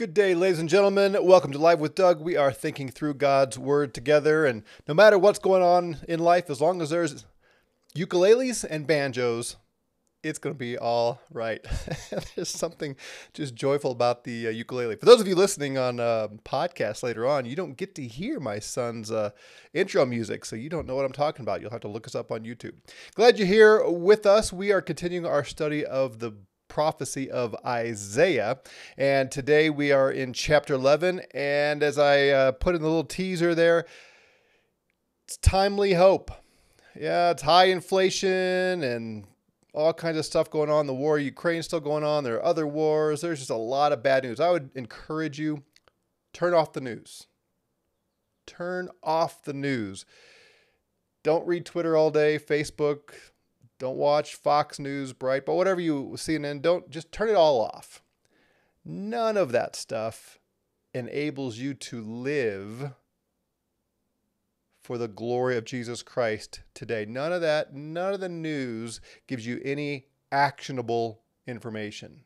Good day, ladies and gentlemen. Welcome to Live with Doug. We are thinking through God's Word together, and no matter what's going on in life, as long as there's ukuleles and banjos, it's going to be all right. There's something just joyful about the uh, ukulele. For those of you listening on uh, podcasts later on, you don't get to hear my son's uh, intro music, so you don't know what I'm talking about. You'll have to look us up on YouTube. Glad you're here with us. We are continuing our study of the prophecy of Isaiah. And today we are in chapter 11. And as I uh, put in the little teaser there, it's timely hope. Yeah, it's high inflation and all kinds of stuff going on. The war in Ukraine still going on. There are other wars. There's just a lot of bad news. I would encourage you turn off the news. Turn off the news. Don't read Twitter all day, Facebook, don't watch Fox News, Breitbart, whatever you CNN. Don't just turn it all off. None of that stuff enables you to live for the glory of Jesus Christ today. None of that, none of the news gives you any actionable information.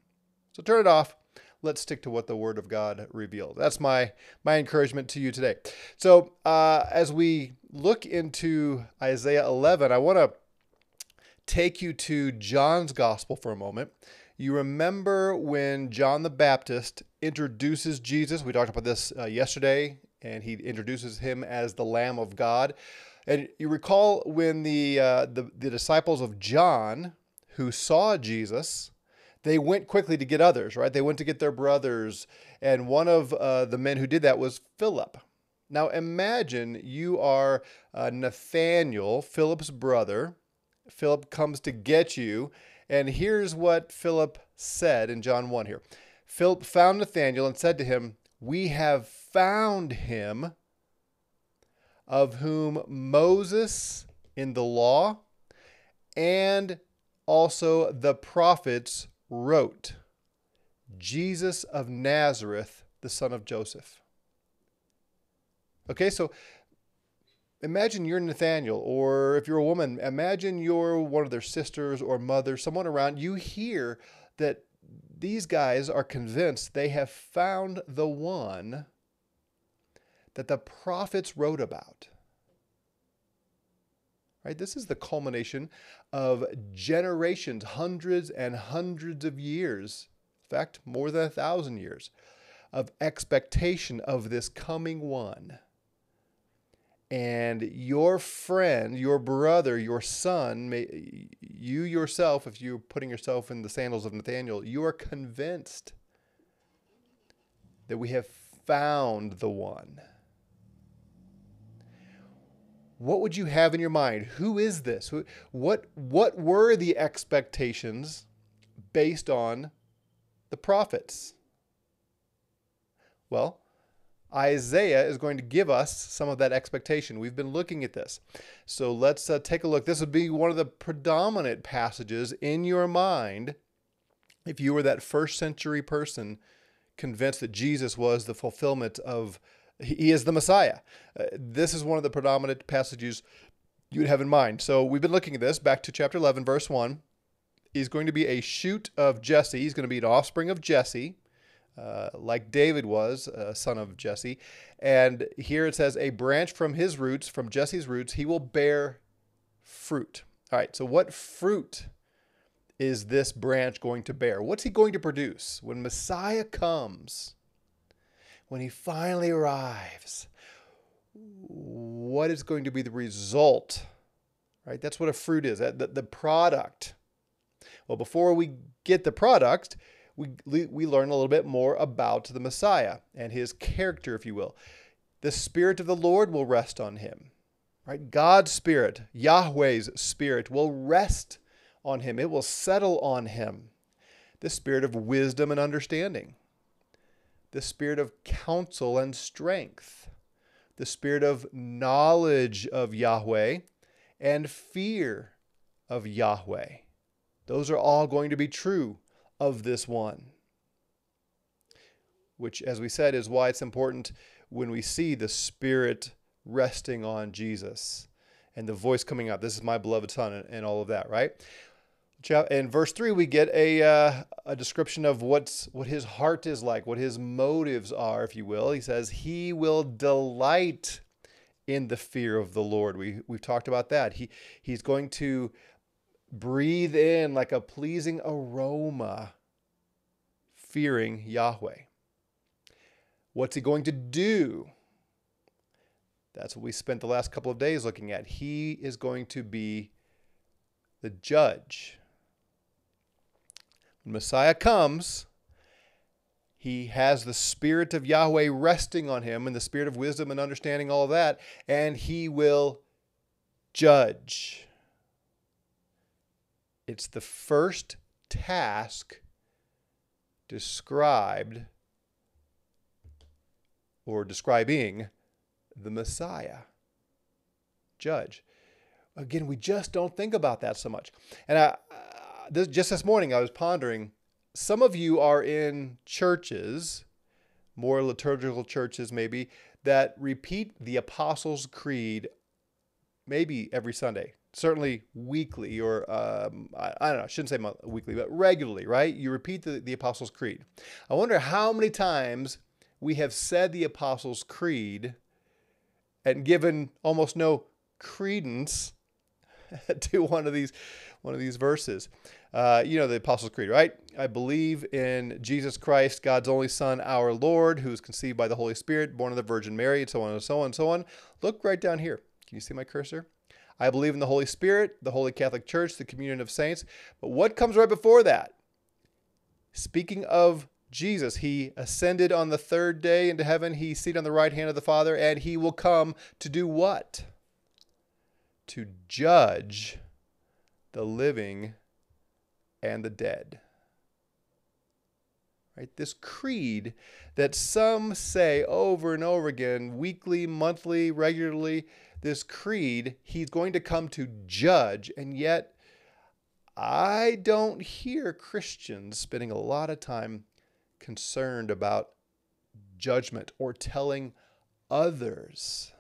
So turn it off. Let's stick to what the Word of God reveals. That's my my encouragement to you today. So uh, as we look into Isaiah 11, I want to take you to John's gospel for a moment. You remember when John the Baptist introduces Jesus? We talked about this uh, yesterday, and he introduces him as the Lamb of God. And you recall when the, uh, the, the disciples of John who saw Jesus, they went quickly to get others, right? They went to get their brothers. And one of uh, the men who did that was Philip. Now imagine you are uh, Nathaniel, Philip's brother, Philip comes to get you. And here's what Philip said in John 1 here. Philip found Nathanael and said to him, We have found him of whom Moses in the law and also the prophets wrote, Jesus of Nazareth, the son of Joseph. Okay, so imagine you're Nathaniel, or if you're a woman, imagine you're one of their sisters or mother, someone around. You hear that these guys are convinced they have found the one that the prophets wrote about. Right? This is the culmination of generations, hundreds and hundreds of years, in fact, more than a thousand years, of expectation of this coming one and your friend, your brother, your son, may, you yourself, if you're putting yourself in the sandals of Nathaniel, you are convinced that we have found the one. What would you have in your mind? Who is this? What, what were the expectations based on the prophets? Well, Isaiah is going to give us some of that expectation. We've been looking at this. So let's uh, take a look. This would be one of the predominant passages in your mind if you were that first century person convinced that Jesus was the fulfillment of, he is the Messiah. Uh, this is one of the predominant passages you would have in mind. So we've been looking at this back to chapter 11, verse 1. He's going to be a shoot of Jesse. He's going to be an offspring of Jesse. Uh, like David was, a son of Jesse. And here it says, a branch from his roots, from Jesse's roots, he will bear fruit. All right, so what fruit is this branch going to bear? What's he going to produce when Messiah comes? When he finally arrives, what is going to be the result? Right? That's what a fruit is, the, the product. Well, before we get the product, we, we learn a little bit more about the Messiah and his character, if you will. The Spirit of the Lord will rest on him. Right? God's Spirit, Yahweh's Spirit, will rest on him. It will settle on him. The Spirit of wisdom and understanding. The Spirit of counsel and strength. The Spirit of knowledge of Yahweh and fear of Yahweh. Those are all going to be true of this one. Which, as we said, is why it's important when we see the Spirit resting on Jesus and the voice coming out, This is my beloved Son, and all of that, right? in verse 3 we get a, uh, a description of what's what his heart is like what his motives are if you will he says he will delight in the fear of the lord we, we've talked about that he, he's going to breathe in like a pleasing aroma fearing yahweh. What's he going to do? That's what we spent the last couple of days looking at. He is going to be the judge. When Messiah comes, he has the spirit of Yahweh resting on him and the spirit of wisdom and understanding all of that, and he will judge. It's the first task described or describing the Messiah. Judge. Again, we just don't think about that so much. And I, uh, this, just this morning, I was pondering. Some of you are in churches, more liturgical churches maybe, that repeat the Apostles' Creed maybe every Sunday, certainly weekly, or um, I, I, don't know, I shouldn't say weekly, but regularly, right? You repeat the, the Apostles' Creed. I wonder how many times we have said the Apostles' Creed and given almost no credence to one of these one of these verses. Uh, you know the Apostles' Creed, right? I believe in Jesus Christ, God's only Son, our Lord, who was conceived by the Holy Spirit, born of the Virgin Mary, and so on and so on and so on. Look right down here. Can you see my cursor? I believe in the Holy Spirit, the Holy Catholic Church, the communion of saints. But what comes right before that? Speaking of Jesus, he ascended on the third day into heaven. He seated on the right hand of the Father, and he will come to do what? To judge the living and the dead. Right? This creed that some say over and over again, weekly, monthly, regularly, this creed, he's going to come to judge, and yet I don't hear Christians spending a lot of time concerned about judgment or telling others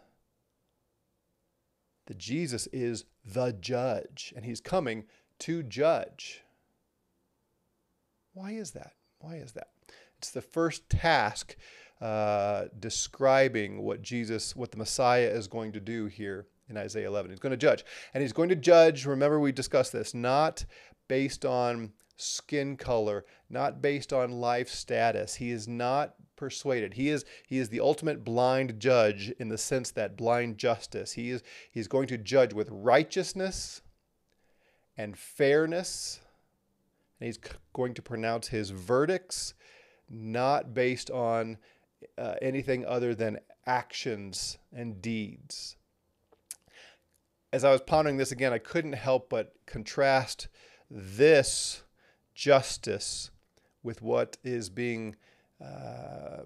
that Jesus is the judge and he's coming to judge. Why is that? Why is that? It's the first task uh, describing what Jesus, what the Messiah is going to do here in Isaiah 11. He's going to judge. And he's going to judge, remember we discussed this, not based on skin color, not based on life status. He is not persuaded. He is he is the ultimate blind judge in the sense that blind justice. He is he's going to judge with righteousness and fairness. And he's going to pronounce his verdicts not based on uh, anything other than actions and deeds. As I was pondering this again, I couldn't help but contrast this justice with what is being uh,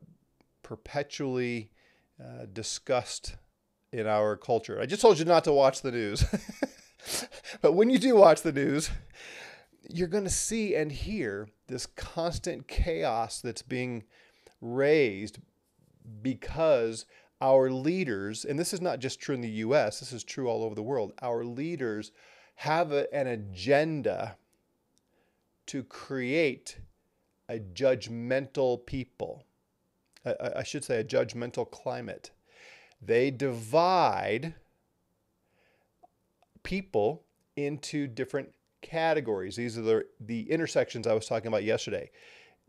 perpetually uh, discussed in our culture. I just told you not to watch the news. but when you do watch the news, you're going to see and hear this constant chaos that's being raised because our leaders, and this is not just true in the US, this is true all over the world, our leaders have a, an agenda to create a judgmental people. I, I should say a judgmental climate. They divide people into different categories. These are the, the intersections I was talking about yesterday.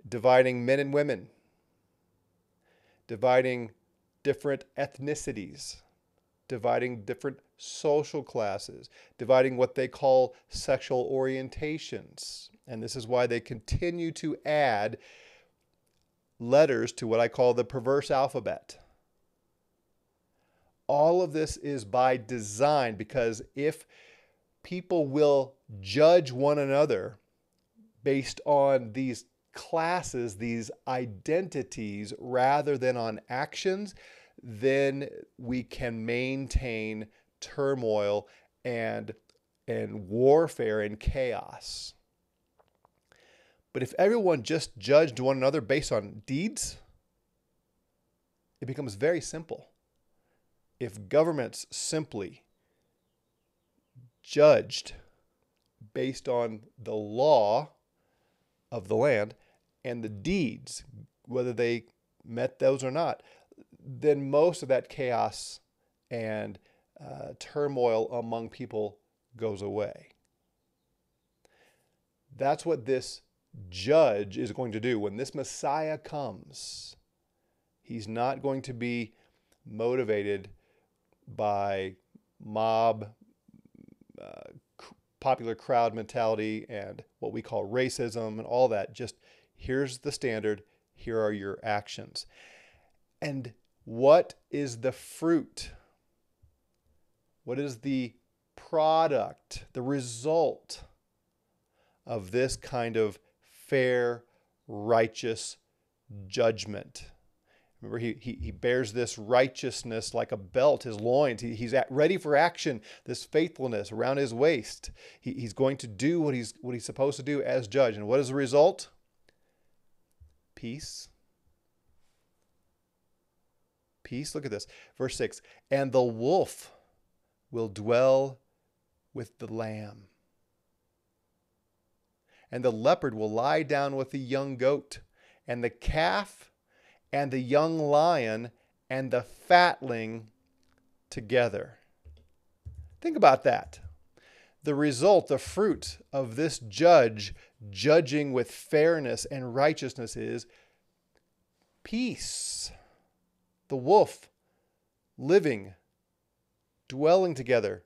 Dividing men and women, dividing different ethnicities, dividing different social classes, dividing what they call sexual orientations. And this is why they continue to add letters to what I call the perverse alphabet. All of this is by design because if people will judge one another based on these classes, these identities, rather than on actions, then we can maintain turmoil and and warfare and chaos. But if everyone just judged one another based on deeds, it becomes very simple. If governments simply judged based on the law of the land and the deeds, whether they met those or not, then most of that chaos and uh, turmoil among people goes away. That's what this judge is going to do. When this Messiah comes, he's not going to be motivated by mob, uh, popular crowd mentality, and what we call racism and all that. Just here's the standard, here are your actions. And what is the fruit? What is the product, the result of this kind of fair, righteous judgment? Remember, he, he, he bears this righteousness like a belt, his loins. He, he's at, ready for action, this faithfulness around his waist. He, he's going to do what he's, what he's supposed to do as judge. And what is the result? Peace. Peace. Look at this. Verse 6 And the wolf will dwell with the lamb, and the leopard will lie down with the young goat, and the calf and the young lion and the fatling together. Think about that. The result, the fruit of this judge judging with fairness and righteousness is peace. The wolf living, dwelling together,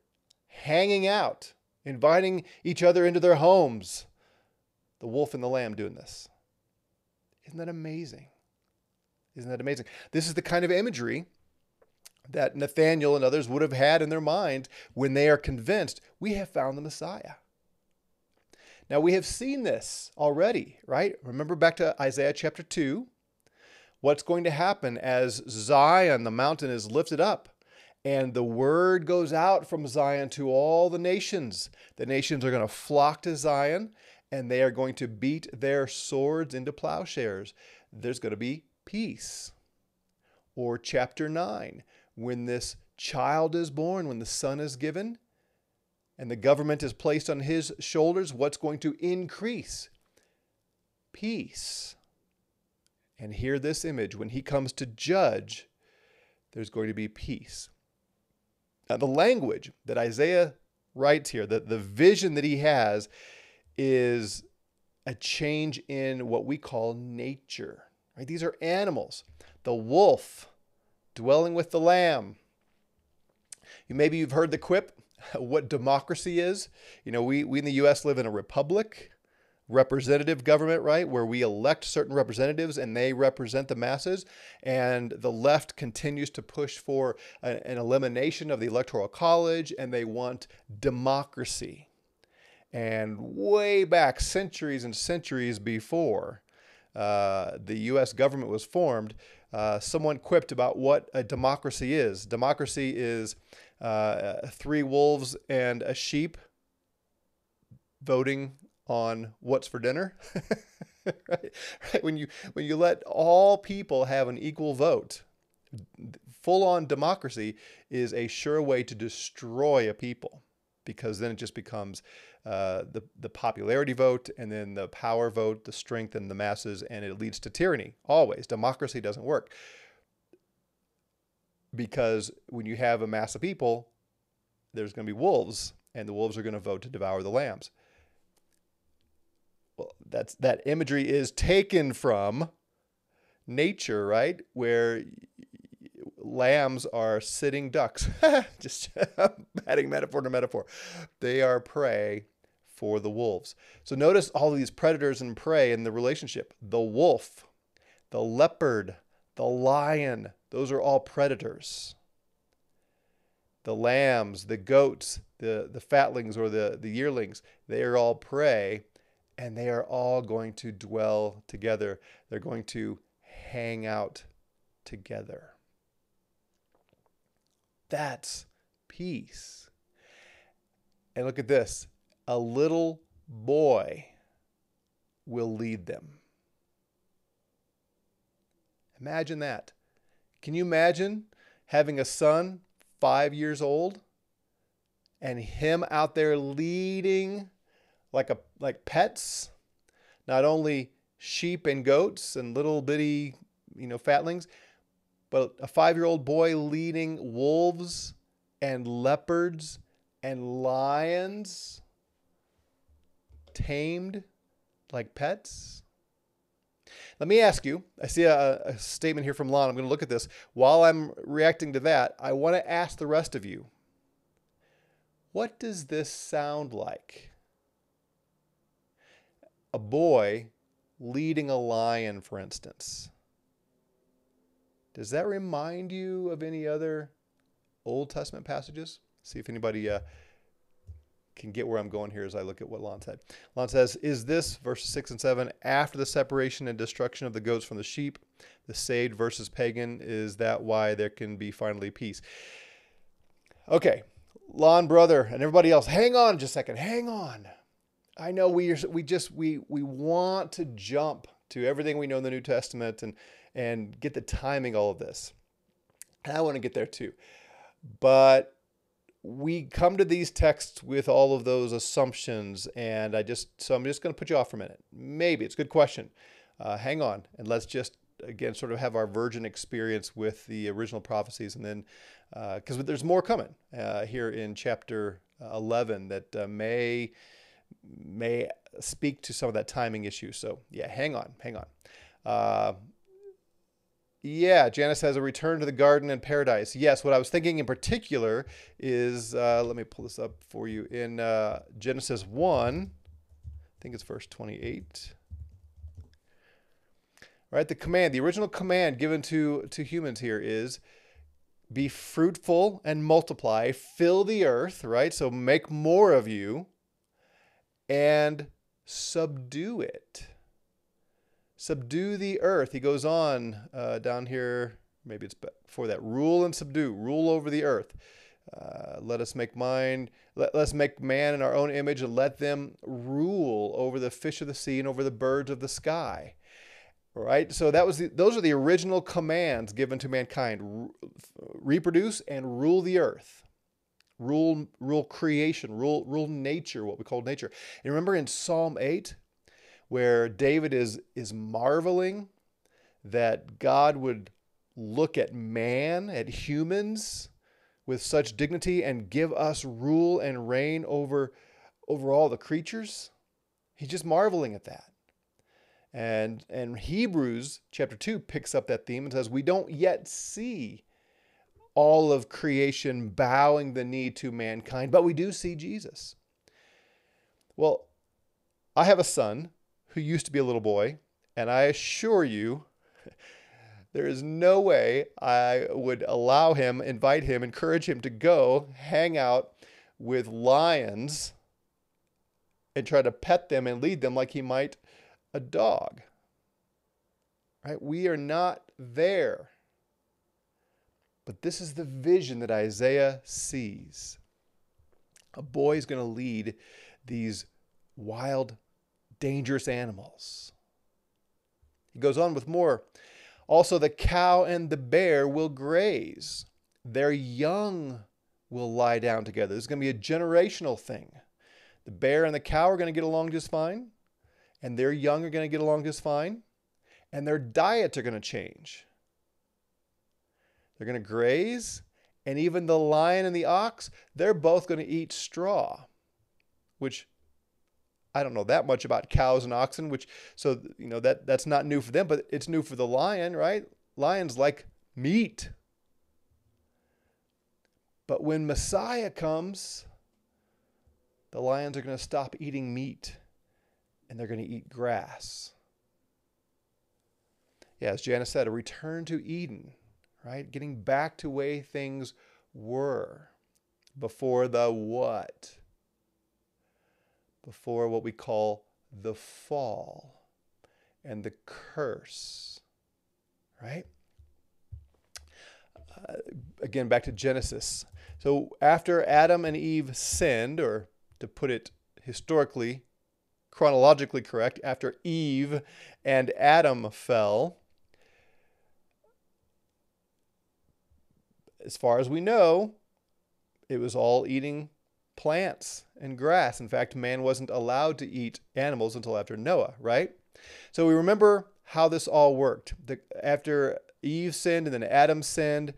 hanging out, inviting each other into their homes. The wolf and the lamb doing this. Isn't that amazing? Isn't that amazing? This is the kind of imagery that Nathaniel and others would have had in their mind when they are convinced we have found the Messiah. Now, we have seen this already, right? Remember back to Isaiah chapter 2. What's going to happen as Zion, the mountain, is lifted up and the word goes out from Zion to all the nations? The nations are going to flock to Zion and they are going to beat their swords into plowshares. There's going to be peace. Or chapter 9, when this child is born, when the son is given, and the government is placed on his shoulders, what's going to increase? Peace. And hear this image when he comes to judge, there's going to be peace. Now, the language that Isaiah writes here, the, the vision that he has, is a change in what we call nature. Right? These are animals. The wolf dwelling with the lamb. You, maybe you've heard the quip what democracy is. You know, we, we in the U.S. live in a republic, representative government, right, where we elect certain representatives and they represent the masses. And the left continues to push for a, an elimination of the electoral college and they want democracy. And way back, centuries and centuries before, uh, the U.S. government was formed, uh, someone quipped about what a democracy is. Democracy is uh, three wolves and a sheep voting on what's for dinner. right? right? When you when you let all people have an equal vote, full on democracy is a sure way to destroy a people because then it just becomes uh, the, the popularity vote and then the power vote, the strength and the masses, and it leads to tyranny. Always. Democracy doesn't work. Because when you have a mass of people, there's going to be wolves, and the wolves are going to vote to devour the lambs. Well, that's that imagery is taken from nature, right? Where lambs are sitting ducks. Just adding metaphor to metaphor. They are prey for the wolves. So notice all these predators and prey in the relationship. The wolf, the leopard, the lion, those are all predators. The lambs, the goats, the, the fatlings or the, the yearlings, they are all prey and they are all going to dwell together. They're going to hang out together. That's peace. And look at this a little boy will lead them. Imagine that. Can you imagine having a son five years old and him out there leading like a like pets, not only sheep and goats and little bitty, you know, fatlings, but a 5-year-old boy leading wolves and leopards and lions tamed like pets. Let me ask you I see a, a statement here from Lon. I'm going to look at this. While I'm reacting to that, I want to ask the rest of you what does this sound like? A boy leading a lion, for instance. Does that remind you of any other Old Testament passages? See if anybody uh, can get where I'm going here as I look at what Lon said. Lon says, Is this, verses 6 and 7, after the separation and destruction of the goats from the sheep, the saved versus pagan? Is that why there can be finally peace? Okay, Lon brother and everybody else, hang on just a second. Hang on. I know we we just we we want to jump to everything we know in the New Testament and and get the timing all of this. And I want to get there too. But we come to these texts with all of those assumptions, and I just so I'm just going to put you off for a minute. Maybe it's a good question. Uh, hang on, and let's just again sort of have our virgin experience with the original prophecies, and then because uh, there's more coming uh, here in chapter 11 that uh, may may speak to some of that timing issue. So yeah, hang on, hang on. Yeah, Janice has a return to the garden and paradise. Yes, what I was thinking in particular is uh, let me pull this up for you in uh, Genesis 1. I think it's verse 28. All right, the command, the original command given to, to humans here is be fruitful and multiply, fill the earth, right? So make more of you and subdue it subdue the earth. He goes on uh, down here, maybe it's before that. Rule and subdue, rule over the earth. Uh, let us make mind, let, us make man in our own image and let them rule over the fish of the sea and over the birds of the sky. Right? So that was the, those are the original commands given to mankind. reproduce and rule the earth. Rule rule creation, rule rule nature, what we call nature. And remember in Psalm 8, where David is, is marveling that God would look at man, at humans, with such dignity and give us rule and reign over, over all the creatures. He's just marveling at that. And, and Hebrews chapter 2 picks up that theme and says, We don't yet see all of creation bowing the knee to mankind, but we do see Jesus. Well, I have a son who used to be a little boy, and I assure you, there is no way I would allow him, invite him, encourage him to go hang out with lions and try to pet them and lead them like he might a dog. Right? We are not there. But this is the vision that Isaiah sees. A boy is going to lead these wild dangerous animals. He goes on with more. Also, the cow and the bear will graze. Their young will lie down together. This is going to be a generational thing. The bear and the cow are going to get along just fine, and their young are going to get along just fine, and their diets are going to change. They're going to graze, and even the lion and the ox, they're both going to eat straw, which I don't know that much about cows and oxen, which so you know that that's not new for them, but it's new for the lion, right? Lions like meat. But when Messiah comes, the lions are going to stop eating meat and they're going to eat grass. Yeah, as Janice said, a return to Eden, right? Getting back to way things were before the what? Before what we call the fall and the curse, right? Uh, again, back to Genesis. So after Adam and Eve sinned, or to put it historically, chronologically correct, after Eve and Adam fell, as far as we know, it was all eating plants and grass. In fact, man wasn't allowed to eat animals until after Noah, right? So we remember how this all worked. The, after Eve sinned and then Adam sinned,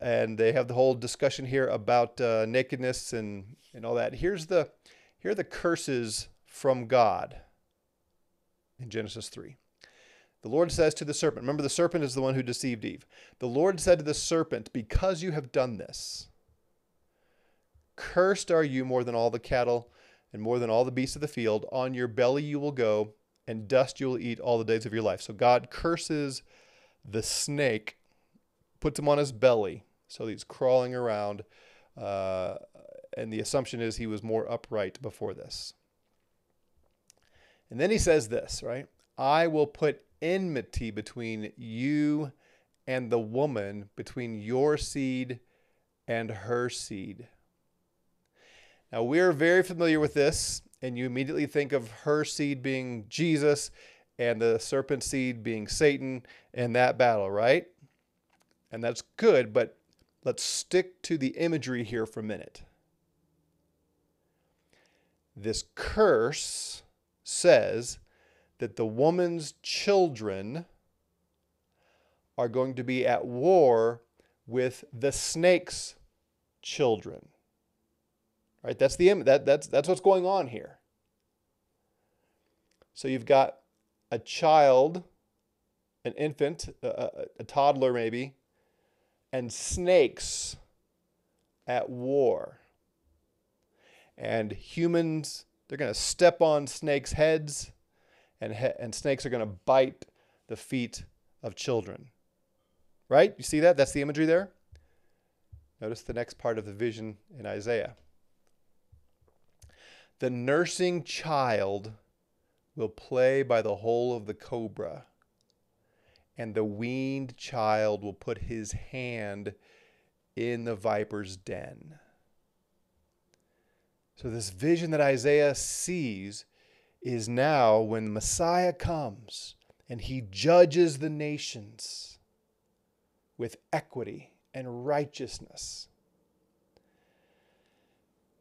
and they have the whole discussion here about uh, nakedness and, and all that. Here's the here are the curses from God in Genesis 3. The Lord says to the serpent, remember the serpent is the one who deceived Eve. The Lord said to the serpent, Because you have done this, cursed are you more than all the cattle and more than all the beasts of the field. On your belly you will go, and dust you will eat all the days of your life. So God curses the snake, puts him on his belly, so he's crawling around. Uh, and the assumption is he was more upright before this. And then he says this, right? I will put enmity between you and the woman, between your seed and her seed. Now, we're very familiar with this, and you immediately think of her seed being Jesus and the serpent seed being Satan in that battle, right? And that's good, but let's stick to the imagery here for a minute. This curse says that the woman's children are going to be at war with the snake's children. Right? That's the that that's that's what's going on here. So you've got a child, an infant, a, a toddler maybe, and snakes at war. And humans, they're going to step on snakes' heads and, he- and snakes are going to bite the feet of children. Right? You see that? That's the imagery there. Notice the next part of the vision in Isaiah. The nursing child will play by the hole of the cobra, and the weaned child will put his hand in the viper's den. So, this vision that Isaiah sees is now when Messiah comes and he judges the nations with equity and righteousness.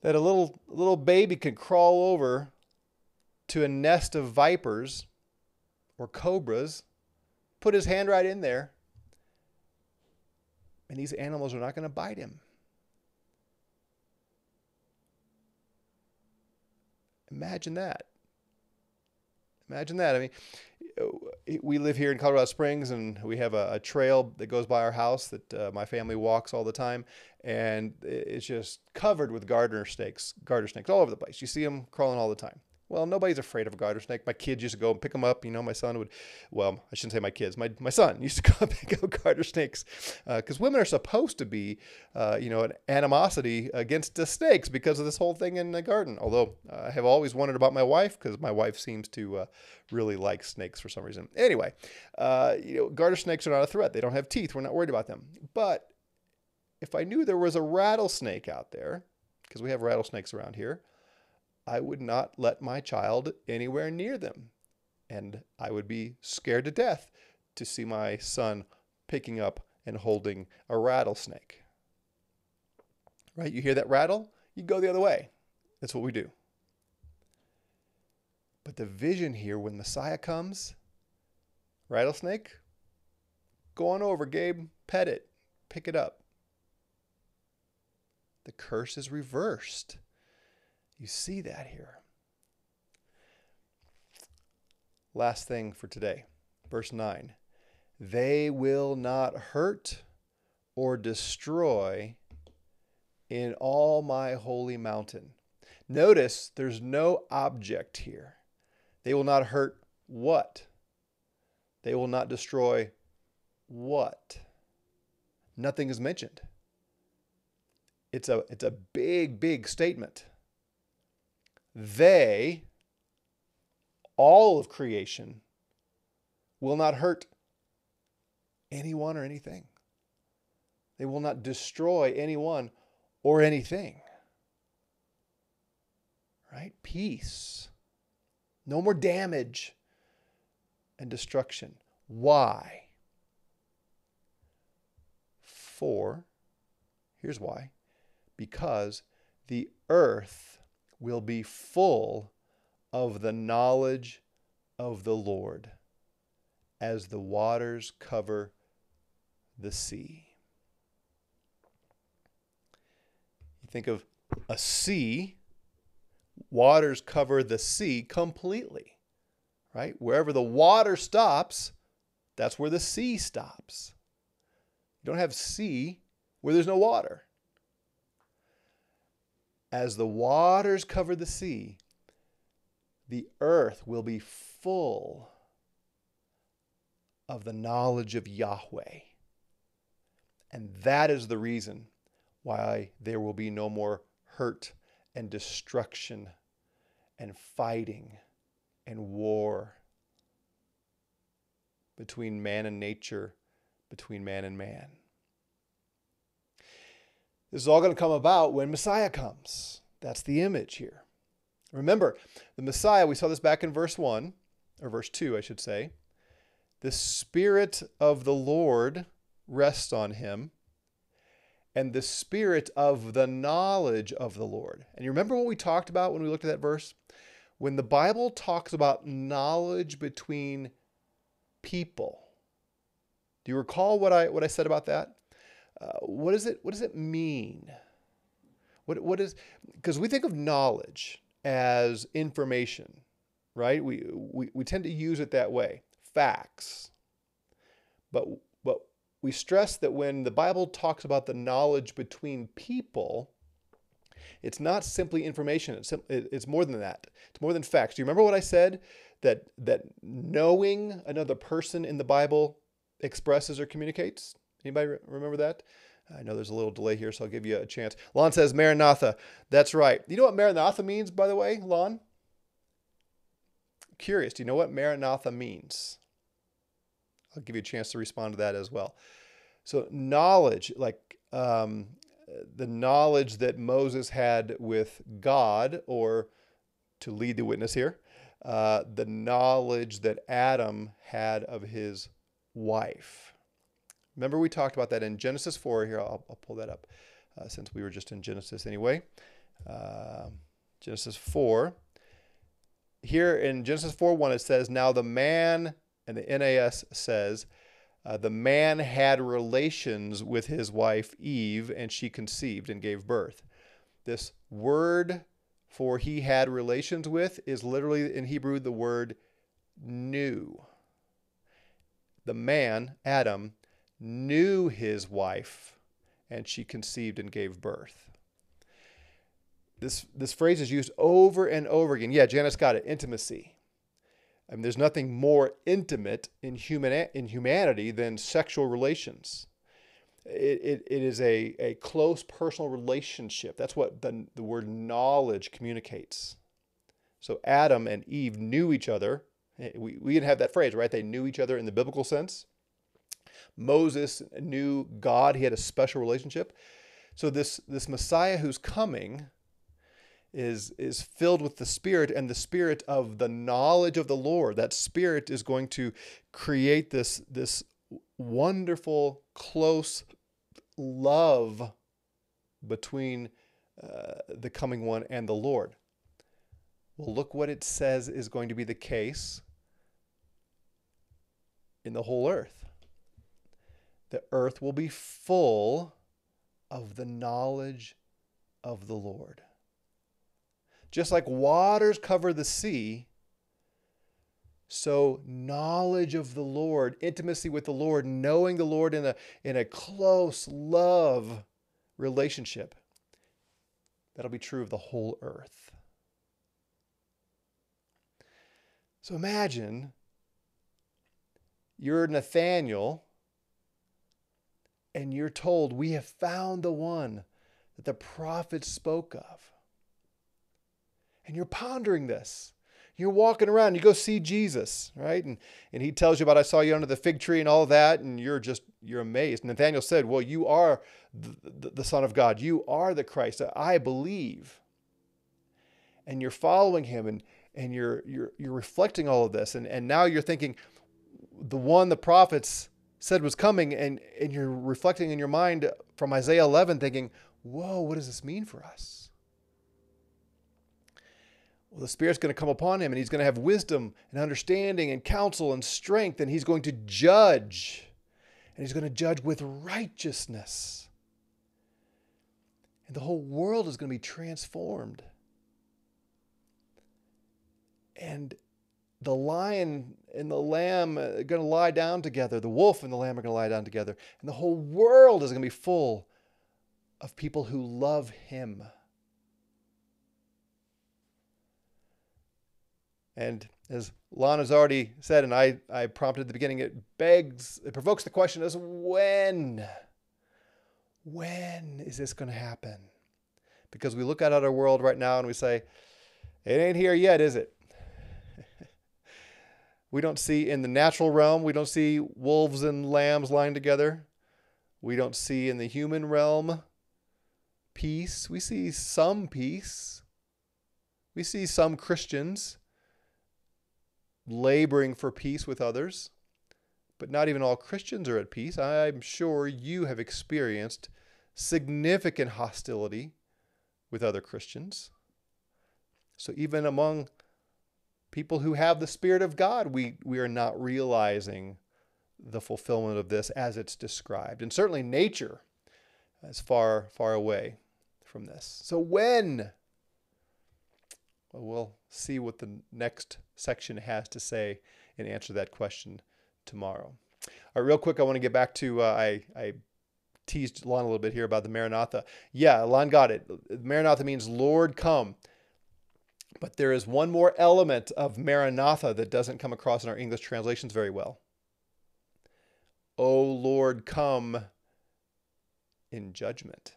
That a little, little baby could crawl over to a nest of vipers or cobras, put his hand right in there, and these animals are not going to bite him. Imagine that. Imagine that. I mean, we live here in Colorado Springs, and we have a, a trail that goes by our house that uh, my family walks all the time, and it's just covered with garter snakes, garter snakes all over the place. You see them crawling all the time. Well, nobody's afraid of a garter snake. My kids used to go and pick them up. You know, my son would, well, I shouldn't say my kids. My, my son used to go and pick up garter snakes because uh, women are supposed to be, uh, you know, an animosity against the snakes because of this whole thing in the garden. Although uh, I have always wondered about my wife because my wife seems to uh, really like snakes for some reason. Anyway, uh, you know, garter snakes are not a threat. They don't have teeth. We're not worried about them. But if I knew there was a rattlesnake out there, because we have rattlesnakes around here, I would not let my child anywhere near them. And I would be scared to death to see my son picking up and holding a rattlesnake. Right? You hear that rattle? You go the other way. That's what we do. But the vision here when Messiah comes, rattlesnake, go on over, Gabe, pet it, pick it up. The curse is reversed. You see that here. Last thing for today, verse 9. They will not hurt or destroy in all my holy mountain. Notice there's no object here. They will not hurt what? They will not destroy what? Nothing is mentioned. It's a, it's a big, big statement they, all of creation, will not hurt anyone or anything. They will not destroy anyone or anything. Right? Peace. No more damage and destruction. Why? For, here's why because the earth will be full of the knowledge of the Lord as the waters cover the sea. You think of a sea, waters cover the sea completely, right? Wherever the water stops, that's where the sea stops. You don't have sea where there's no water. As the waters cover the sea, the earth will be full of the knowledge of Yahweh. And that is the reason why there will be no more hurt and destruction and fighting and war between man and nature, between man and man. This is all going to come about when Messiah comes. That's the image here. Remember, the Messiah, we saw this back in verse 1, or verse 2, I should say. The Spirit of the Lord rests on him, and the Spirit of the knowledge of the Lord. And you remember what we talked about when we looked at that verse? When the Bible talks about knowledge between people, do you recall what I, what I said about that? Uh, what, is it, what does it mean? What, what is, because we think of knowledge as information, right? We, we, we tend to use it that way, facts. But, but we stress that when the Bible talks about the knowledge between people, it's not simply information. It's, it's more than that. It's more than facts. Do you remember what I said? That, that knowing another person in the Bible expresses or communicates? Anybody remember that? I know there's a little delay here, so I'll give you a chance. Lon says Maranatha. That's right. You know what Maranatha means, by the way, Lon? Curious. Do you know what Maranatha means? I'll give you a chance to respond to that as well. So, knowledge, like um, the knowledge that Moses had with God, or to lead the witness here, uh, the knowledge that Adam had of his wife. Remember, we talked about that in Genesis 4. Here, I'll, I'll pull that up uh, since we were just in Genesis anyway. Uh, Genesis 4. Here in Genesis 4 1, it says, Now the man, and the NAS says, uh, the man had relations with his wife Eve, and she conceived and gave birth. This word for he had relations with is literally in Hebrew the word knew. The man, Adam, knew his wife, and she conceived and gave birth. This, this phrase is used over and over again. Yeah, Janice got it intimacy. I mean, there's nothing more intimate in, human, in humanity than sexual relations. It, it, it is a, a close personal relationship. That's what the, the word knowledge communicates. So Adam and Eve knew each other. Eh, we, we didn't have that phrase, right? They knew each other in the biblical sense. Moses knew God, he had a special relationship. So this this Messiah who's coming is is filled with the spirit and the spirit of the knowledge of the Lord. That spirit is going to create this this wonderful close love between uh, the coming one and the Lord. Well, look what it says is going to be the case in the whole earth the earth will be full of the knowledge of the Lord. Just like waters cover the sea, so knowledge of the Lord, intimacy with the Lord, knowing the Lord in a, in a close love relationship, that'll be true of the whole earth. So imagine you're Nathaniel and you're told, We have found the one that the prophets spoke of. And you're pondering this. You're walking around, you go see Jesus, right? And, and he tells you about, I saw you under the fig tree and all that, and you're just, you're amazed. Nathaniel said, Well, you are the, the, the Son of God. You are the Christ. I believe. And you're following him and, and you're, you're, you're reflecting all of this. And, and now you're thinking, the one the prophets said was coming, and, and you're reflecting in your mind from Isaiah 11, thinking, whoa, what does this mean for us? Well, the Spirit's going to come upon him and he's going to have wisdom and understanding and counsel and strength, and he's going to judge. And he's going to judge with righteousness. And the whole world is going to be transformed. And the lion and the lamb are going to lie down together. The wolf and the lamb are going to lie down together. And the whole world is going to be full of people who love him. And as Lana's already said, and I, I prompted at the beginning, it begs, it provokes the question as when? When is this going to happen? Because we look out at our world right now and we say, it ain't here yet, is it? We don't see in the natural realm, we don't see wolves and lambs lying together. We don't see in the human realm peace. We see some peace. We see some Christians laboring for peace with others. But not even all Christians are at peace. I'm sure you have experienced significant hostility with other Christians. So even among people who have the Spirit of God, we, we are not realizing the fulfillment of this as it's described. And certainly nature is far, far away from this. So when well, we'll see what the next section has to say and answer that question tomorrow. All right, real quick, I want to get back to uh, I, I teased Lon a little bit here about the Maranatha. Yeah, Lon got it. Maranatha means Lord come. But there is one more element of Maranatha that doesn't come across in our English translations very well. O Lord, come in judgment.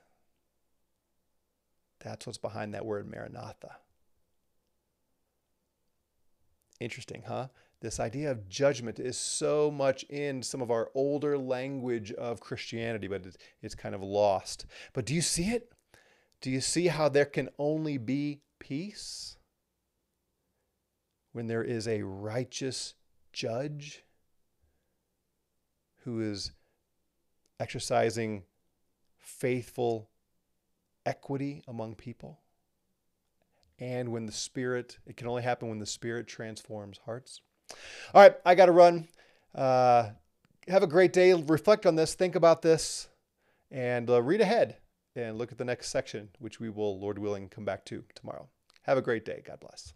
That's what's behind that word Maranatha. Interesting, huh? This idea of judgment is so much in some of our older language of Christianity, but it's, kind of lost. But do you see it? Do you see how there can only be peace when there is a righteous judge who is exercising faithful equity among people? and when the Spirit, it can only happen when the Spirit transforms hearts. All right, I got to run. Uh, have a great day. Reflect on this, think about this, and uh, read ahead and look at the next section, which we will, Lord willing, come back to tomorrow. Have a great day. God bless.